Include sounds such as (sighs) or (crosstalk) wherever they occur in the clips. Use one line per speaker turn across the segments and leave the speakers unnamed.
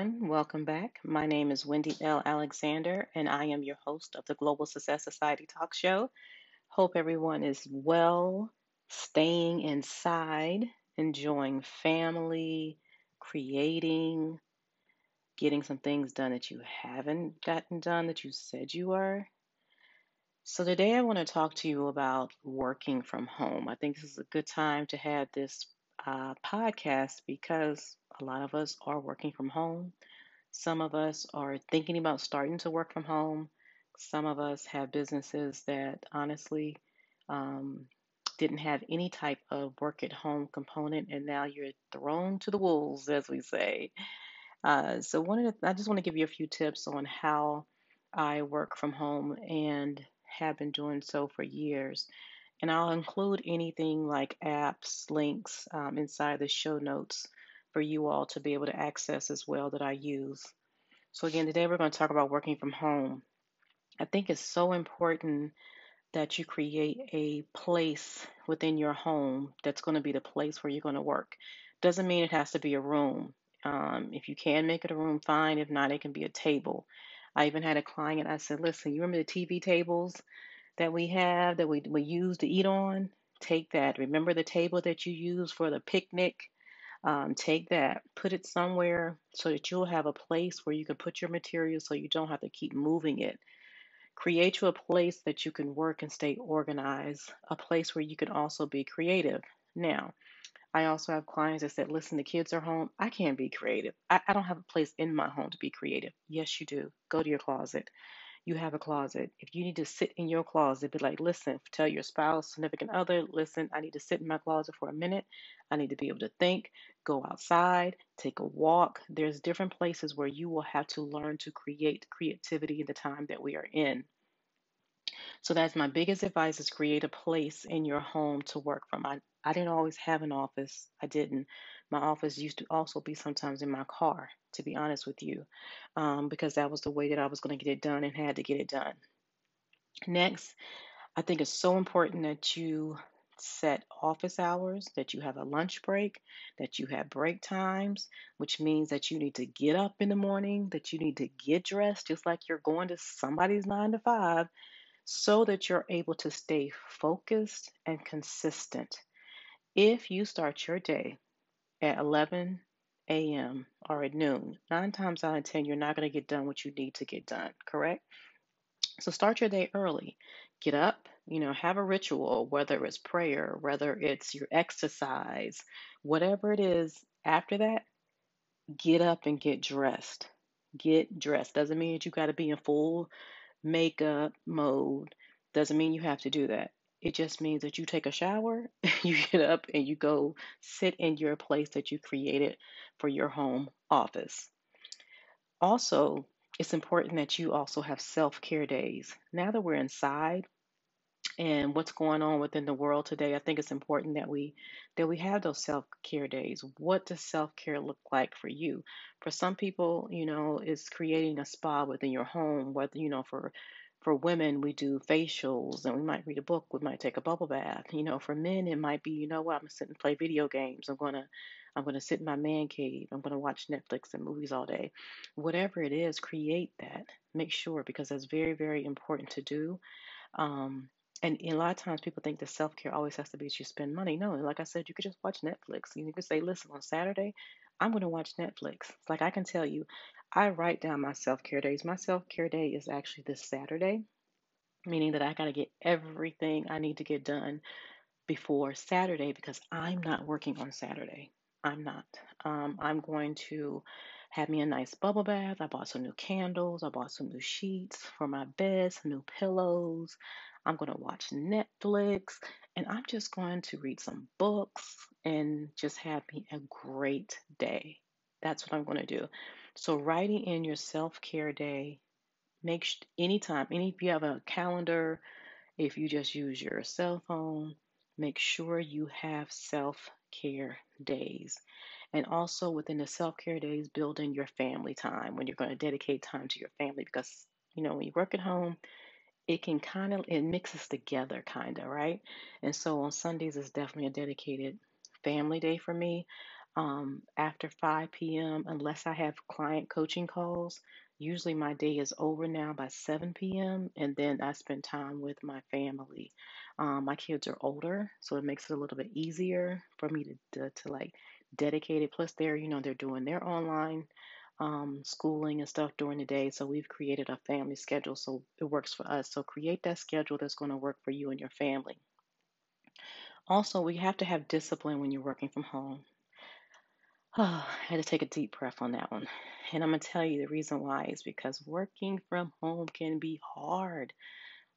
everyone. Welcome back. My name is Wendy L. Alexander, and I am your host of the Global Success Society Talk Show. Hope everyone is well, staying inside, enjoying family, creating, getting some things done that you haven't gotten done that you said you were. So, today I want to talk to you about working from home. I think this is a good time to have this uh, podcast because a lot of us are working from home. Some of us are thinking about starting to work from home. Some of us have businesses that honestly um, didn't have any type of work at home component, and now you're thrown to the wolves, as we say. Uh, so, one of the, I just want to give you a few tips on how I work from home and have been doing so for years. And I'll include anything like apps, links um, inside the show notes for you all to be able to access as well that I use. So, again, today we're going to talk about working from home. I think it's so important that you create a place within your home that's going to be the place where you're going to work. Doesn't mean it has to be a room. Um, if you can make it a room, fine. If not, it can be a table. I even had a client, I said, listen, you remember the TV tables that we have that we, we use to eat on? Take that. Remember the table that you use for the picnic? Um, take that, put it somewhere so that you'll have a place where you can put your material so you don't have to keep moving it. Create you a place that you can work and stay organized, a place where you can also be creative. Now, I also have clients that said, listen, the kids are home. I can't be creative. I, I don't have a place in my home to be creative. Yes, you do. Go to your closet. You have a closet. If you need to sit in your closet, be like, listen, tell your spouse, significant other, listen, I need to sit in my closet for a minute. I need to be able to think, go outside, take a walk. There's different places where you will have to learn to create creativity in the time that we are in. So that's my biggest advice is create a place in your home to work from. I, I didn't always have an office. I didn't. My office used to also be sometimes in my car, to be honest with you, um, because that was the way that I was going to get it done and had to get it done. Next, I think it's so important that you set office hours, that you have a lunch break, that you have break times, which means that you need to get up in the morning, that you need to get dressed just like you're going to somebody's nine to five, so that you're able to stay focused and consistent. If you start your day at 11 a.m. or at noon, nine times out of 10, you're not going to get done what you need to get done, correct? So start your day early. Get up, you know, have a ritual, whether it's prayer, whether it's your exercise, whatever it is. After that, get up and get dressed. Get dressed. Doesn't mean that you got to be in full makeup mode. Doesn't mean you have to do that. It just means that you take a shower, (laughs) you get up, and you go sit in your place that you created for your home office. Also, it's important that you also have self care days. Now that we're inside, and what's going on within the world today, I think it's important that we that we have those self-care days. What does self-care look like for you? For some people, you know, it's creating a spa within your home, whether you know for for women, we do facials and we might read a book, we might take a bubble bath. You know, for men, it might be, you know what, I'm gonna sit and play video games. I'm gonna I'm gonna sit in my man cave. I'm gonna watch Netflix and movies all day. Whatever it is, create that. Make sure because that's very, very important to do. Um, and, a lot of times people think that self care always has to be that you spend money. No, like I said, you could just watch Netflix. You could say, listen, on Saturday, I'm going to watch Netflix. It's like I can tell you, I write down my self care days. My self care day is actually this Saturday, meaning that I got to get everything I need to get done before Saturday because I'm not working on Saturday. I'm not. Um, I'm going to have me a nice bubble bath. I bought some new candles. I bought some new sheets for my bed, some new pillows. I'm going to watch Netflix and I'm just going to read some books and just have me a great day. That's what I'm going to do. So, writing in your self care day, make sh- anytime, any if you have a calendar, if you just use your cell phone, make sure you have self care days. And also within the self care days, build in your family time when you're going to dedicate time to your family because, you know, when you work at home, it can kind of it mixes together kind of right and so on sundays is definitely a dedicated family day for me Um, after 5 p.m., unless I have client coaching calls, usually my day is over now by 7 p.m. and then I spend time with my family. Um, my kids are older, so it makes it a little bit easier for me to, to, to like dedicate it. Plus, they're, you know, they're doing their online um, schooling and stuff during the day. So we've created a family schedule so it works for us. So create that schedule that's going to work for you and your family. Also, we have to have discipline when you're working from home. Oh, (sighs) I had to take a deep breath on that one. And I'm going to tell you the reason why is because working from home can be hard.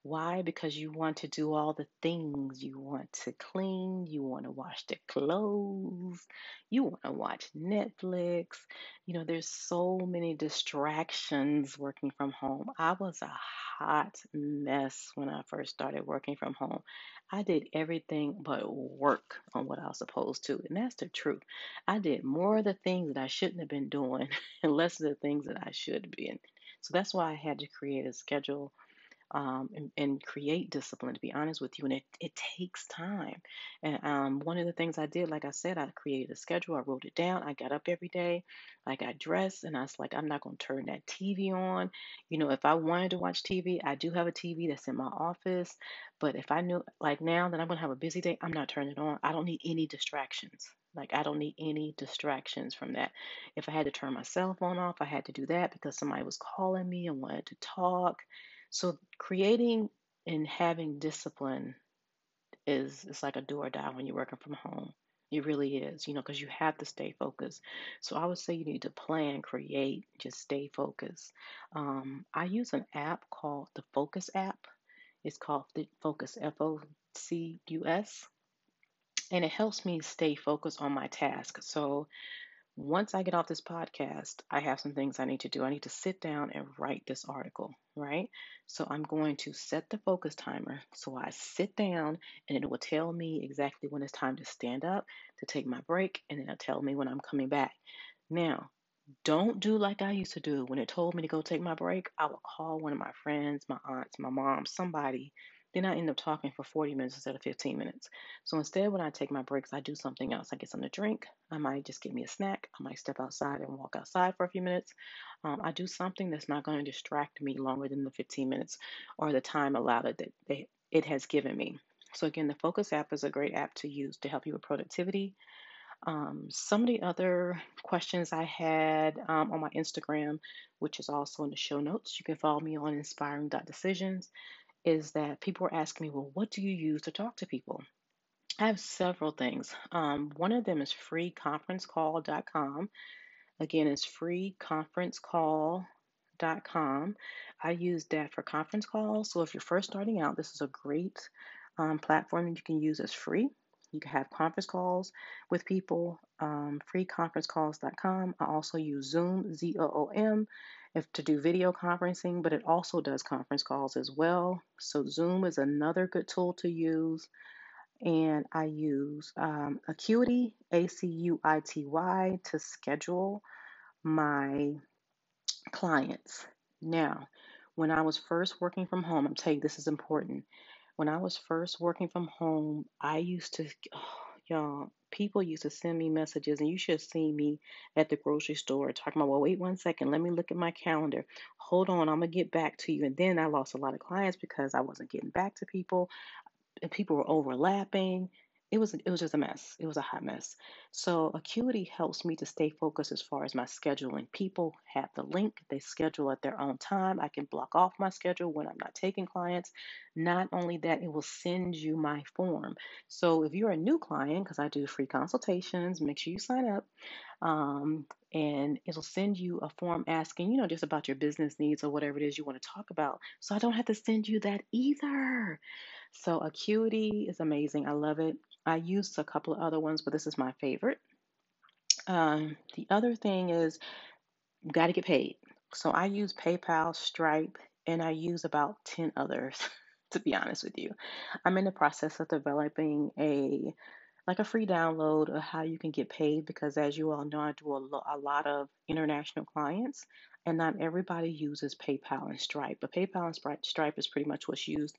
Why? Because you want to do all the things. You want to clean, you want to wash the clothes, you want to watch Netflix. You know, there's so many distractions working from home. I was a hot mess when I first started working from home. I did everything but work on what I was supposed to, and that's the truth. I did more of the things that I shouldn't have been doing (laughs) and less of the things that I should be. So that's why I had to create a schedule um, and, and create discipline, to be honest with you. And it, it takes time. And um, one of the things I did, like I said, I created a schedule, I wrote it down, I got up every day, I got dressed, and I was like, I'm not going to turn that TV on. You know, if I wanted to watch TV, I do have a TV that's in my office. But if I knew, like now that I'm going to have a busy day, I'm not turning it on. I don't need any distractions. Like, I don't need any distractions from that. If I had to turn my cell phone off, I had to do that because somebody was calling me and wanted to talk so creating and having discipline is it's like a do or die when you're working from home. It really is, you know, because you have to stay focused. So I would say you need to plan, create, just stay focused. Um, I use an app called the Focus app. It's called the Focus F O C U S, and it helps me stay focused on my task. So once I get off this podcast, I have some things I need to do. I need to sit down and write this article, right? So I'm going to set the focus timer. So I sit down and it will tell me exactly when it's time to stand up, to take my break, and then it'll tell me when I'm coming back. Now, don't do like I used to do. When it told me to go take my break, I would call one of my friends, my aunts, my mom, somebody, then I end up talking for 40 minutes instead of 15 minutes. So instead, when I take my breaks, I do something else. I get something to drink. I might just get me a snack. I might step outside and walk outside for a few minutes. Um, I do something that's not going to distract me longer than the 15 minutes or the time allowed that they, it has given me. So again, the Focus app is a great app to use to help you with productivity. Um, some of the other questions I had um, on my Instagram, which is also in the show notes, you can follow me on inspiring.decisions is that people are asking me, well, what do you use to talk to people? I have several things. Um, one of them is freeconferencecall.com. Again, it's freeconferencecall.com. I use that for conference calls. So if you're first starting out, this is a great um, platform that you can use as free. You can have conference calls with people. Um, freeconferencecalls.com. I also use Zoom, Z O O M if to do video conferencing, but it also does conference calls as well. So Zoom is another good tool to use. And I use um, Acuity, A C U I T Y, to schedule my clients. Now, when I was first working from home, I'm telling you this is important. When I was first working from home, I used to, oh, (sighs) y'all, people used to send me messages, and you should have seen me at the grocery store talking about, well, wait one second, let me look at my calendar. Hold on, I'm gonna get back to you. And then I lost a lot of clients because I wasn't getting back to people, and people were overlapping it was it was just a mess. It was a hot mess. So Acuity helps me to stay focused as far as my scheduling. People have the link, they schedule at their own time. I can block off my schedule when I'm not taking clients. Not only that, it will send you my form. So if you're a new client, because I do free consultations, make sure you sign up. Um, and it'll send you a form asking, you know, just about your business needs or whatever it is you want to talk about. So I don't have to send you that either. So Acuity is amazing. I love it. I used a couple of other ones, but this is my favorite. Um, the other thing is got to get paid. So I use PayPal, Stripe, and I use about 10 others, (laughs) to be honest with you. I'm in the process of developing a like a free download of how you can get paid because as you all know, I do a, lo- a lot of international clients and not everybody uses PayPal and Stripe. But PayPal and Stripe is pretty much what's used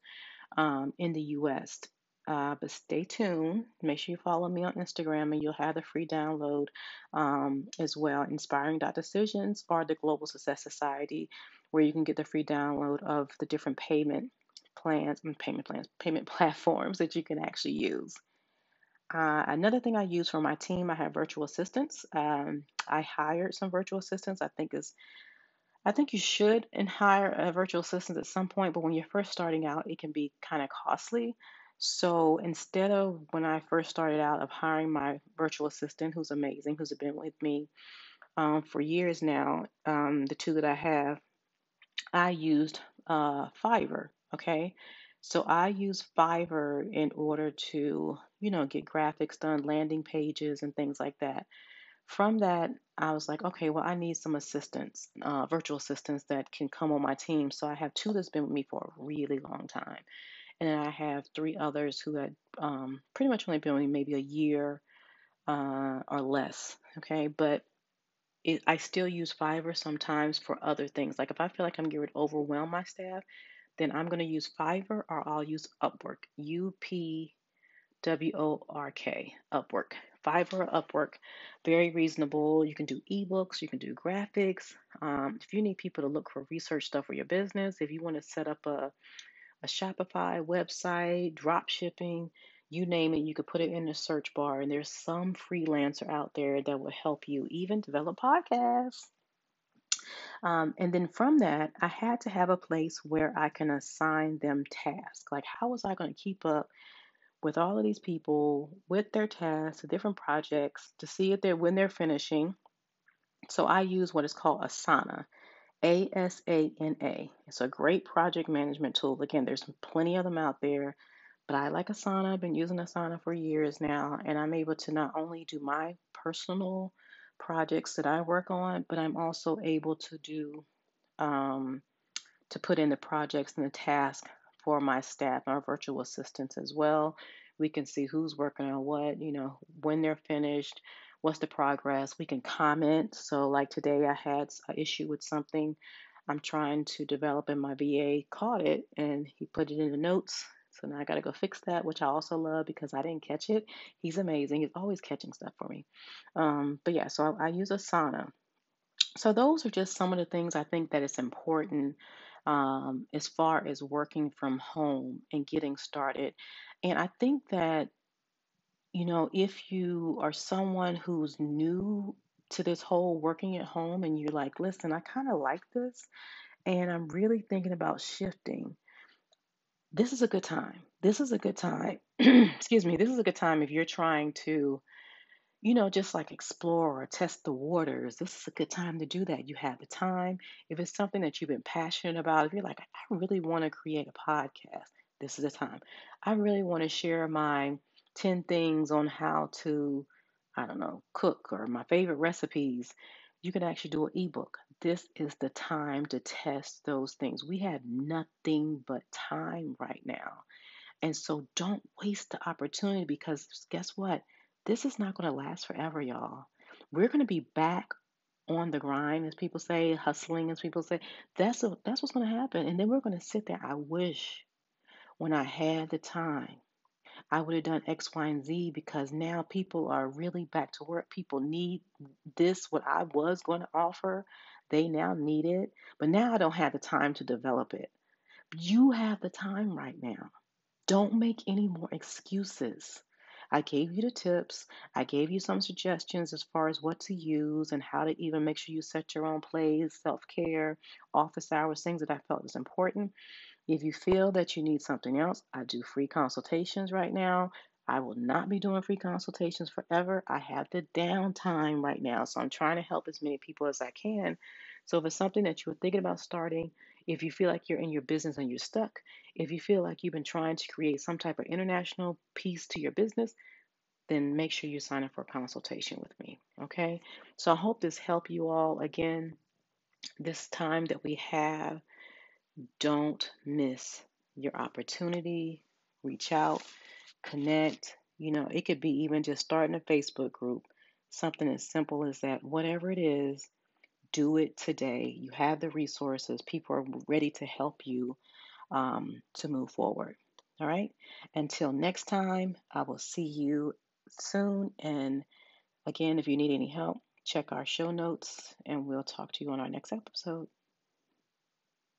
um, in the US. Uh, but stay tuned. Make sure you follow me on Instagram and you'll have the free download um, as well. Inspiring Decisions or the Global Success Society, where you can get the free download of the different payment plans and payment plans, payment (laughs) platforms that you can actually use. Uh, another thing I use for my team, I have virtual assistants. Um, I hired some virtual assistants. I think is I think you should and hire a virtual assistant at some point, but when you're first starting out, it can be kind of costly. So instead of when I first started out of hiring my virtual assistant, who's amazing, who's been with me um, for years now, um, the two that I have, I used uh, Fiverr. Okay, so I use Fiverr in order to, you know, get graphics done, landing pages, and things like that. From that, I was like, okay, well, I need some assistants, uh, virtual assistants that can come on my team. So I have two that's been with me for a really long time. And then I have three others who had um, pretty much only been with me maybe a year uh, or less. Okay, but it, I still use Fiverr sometimes for other things. Like if I feel like I'm getting to overwhelm my staff, then I'm going to use Fiverr or I'll use Upwork. U P W O R K, Upwork. Fiverr, Upwork, very reasonable. You can do ebooks, you can do graphics. Um, if you need people to look for research stuff for your business, if you want to set up a, a Shopify website, drop shipping, you name it, you could put it in the search bar. And there's some freelancer out there that will help you even develop podcasts. Um, and then from that, I had to have a place where I can assign them tasks. Like, how was I going to keep up with all of these people with their tasks, different projects to see if they're when they're finishing. So I use what is called Asana, A S A N A. It's a great project management tool. Again, there's plenty of them out there, but I like Asana. I've been using Asana for years now, and I'm able to not only do my personal projects that I work on, but I'm also able to do um, to put in the projects and the tasks for my staff, and our virtual assistants as well. We can see who's working on what, you know, when they're finished, what's the progress. We can comment. So, like today, I had an issue with something I'm trying to develop, and my VA caught it and he put it in the notes. So now I got to go fix that, which I also love because I didn't catch it. He's amazing. He's always catching stuff for me. Um, but yeah, so I, I use Asana. So those are just some of the things I think that it's important um, as far as working from home and getting started. And I think that, you know, if you are someone who's new to this whole working at home and you're like, listen, I kind of like this and I'm really thinking about shifting, this is a good time. This is a good time. (clears throat) Excuse me. This is a good time if you're trying to you know, just like explore or test the waters, this is a good time to do that. You have the time. If it's something that you've been passionate about, if you're like, I really want to create a podcast, this is the time. I really want to share my 10 things on how to, I don't know, cook or my favorite recipes. You can actually do an ebook. This is the time to test those things. We have nothing but time right now. And so don't waste the opportunity because guess what? This is not going to last forever, y'all. We're going to be back on the grind, as people say, hustling, as people say. That's a, that's what's going to happen. And then we're going to sit there. I wish when I had the time, I would have done X, Y, and Z because now people are really back to work. People need this, what I was going to offer. They now need it. But now I don't have the time to develop it. You have the time right now. Don't make any more excuses. I gave you the tips. I gave you some suggestions as far as what to use and how to even make sure you set your own plays, self care, office hours, things that I felt was important. If you feel that you need something else, I do free consultations right now. I will not be doing free consultations forever. I have the downtime right now, so I'm trying to help as many people as I can. So if it's something that you're thinking about starting, if you feel like you're in your business and you're stuck, if you feel like you've been trying to create some type of international piece to your business, then make sure you sign up for a consultation with me. Okay? So I hope this helped you all. Again, this time that we have, don't miss your opportunity. Reach out, connect. You know, it could be even just starting a Facebook group, something as simple as that. Whatever it is, do it today. You have the resources, people are ready to help you um, to move forward. All right. Until next time, I will see you soon. And again, if you need any help, check our show notes and we'll talk to you on our next episode.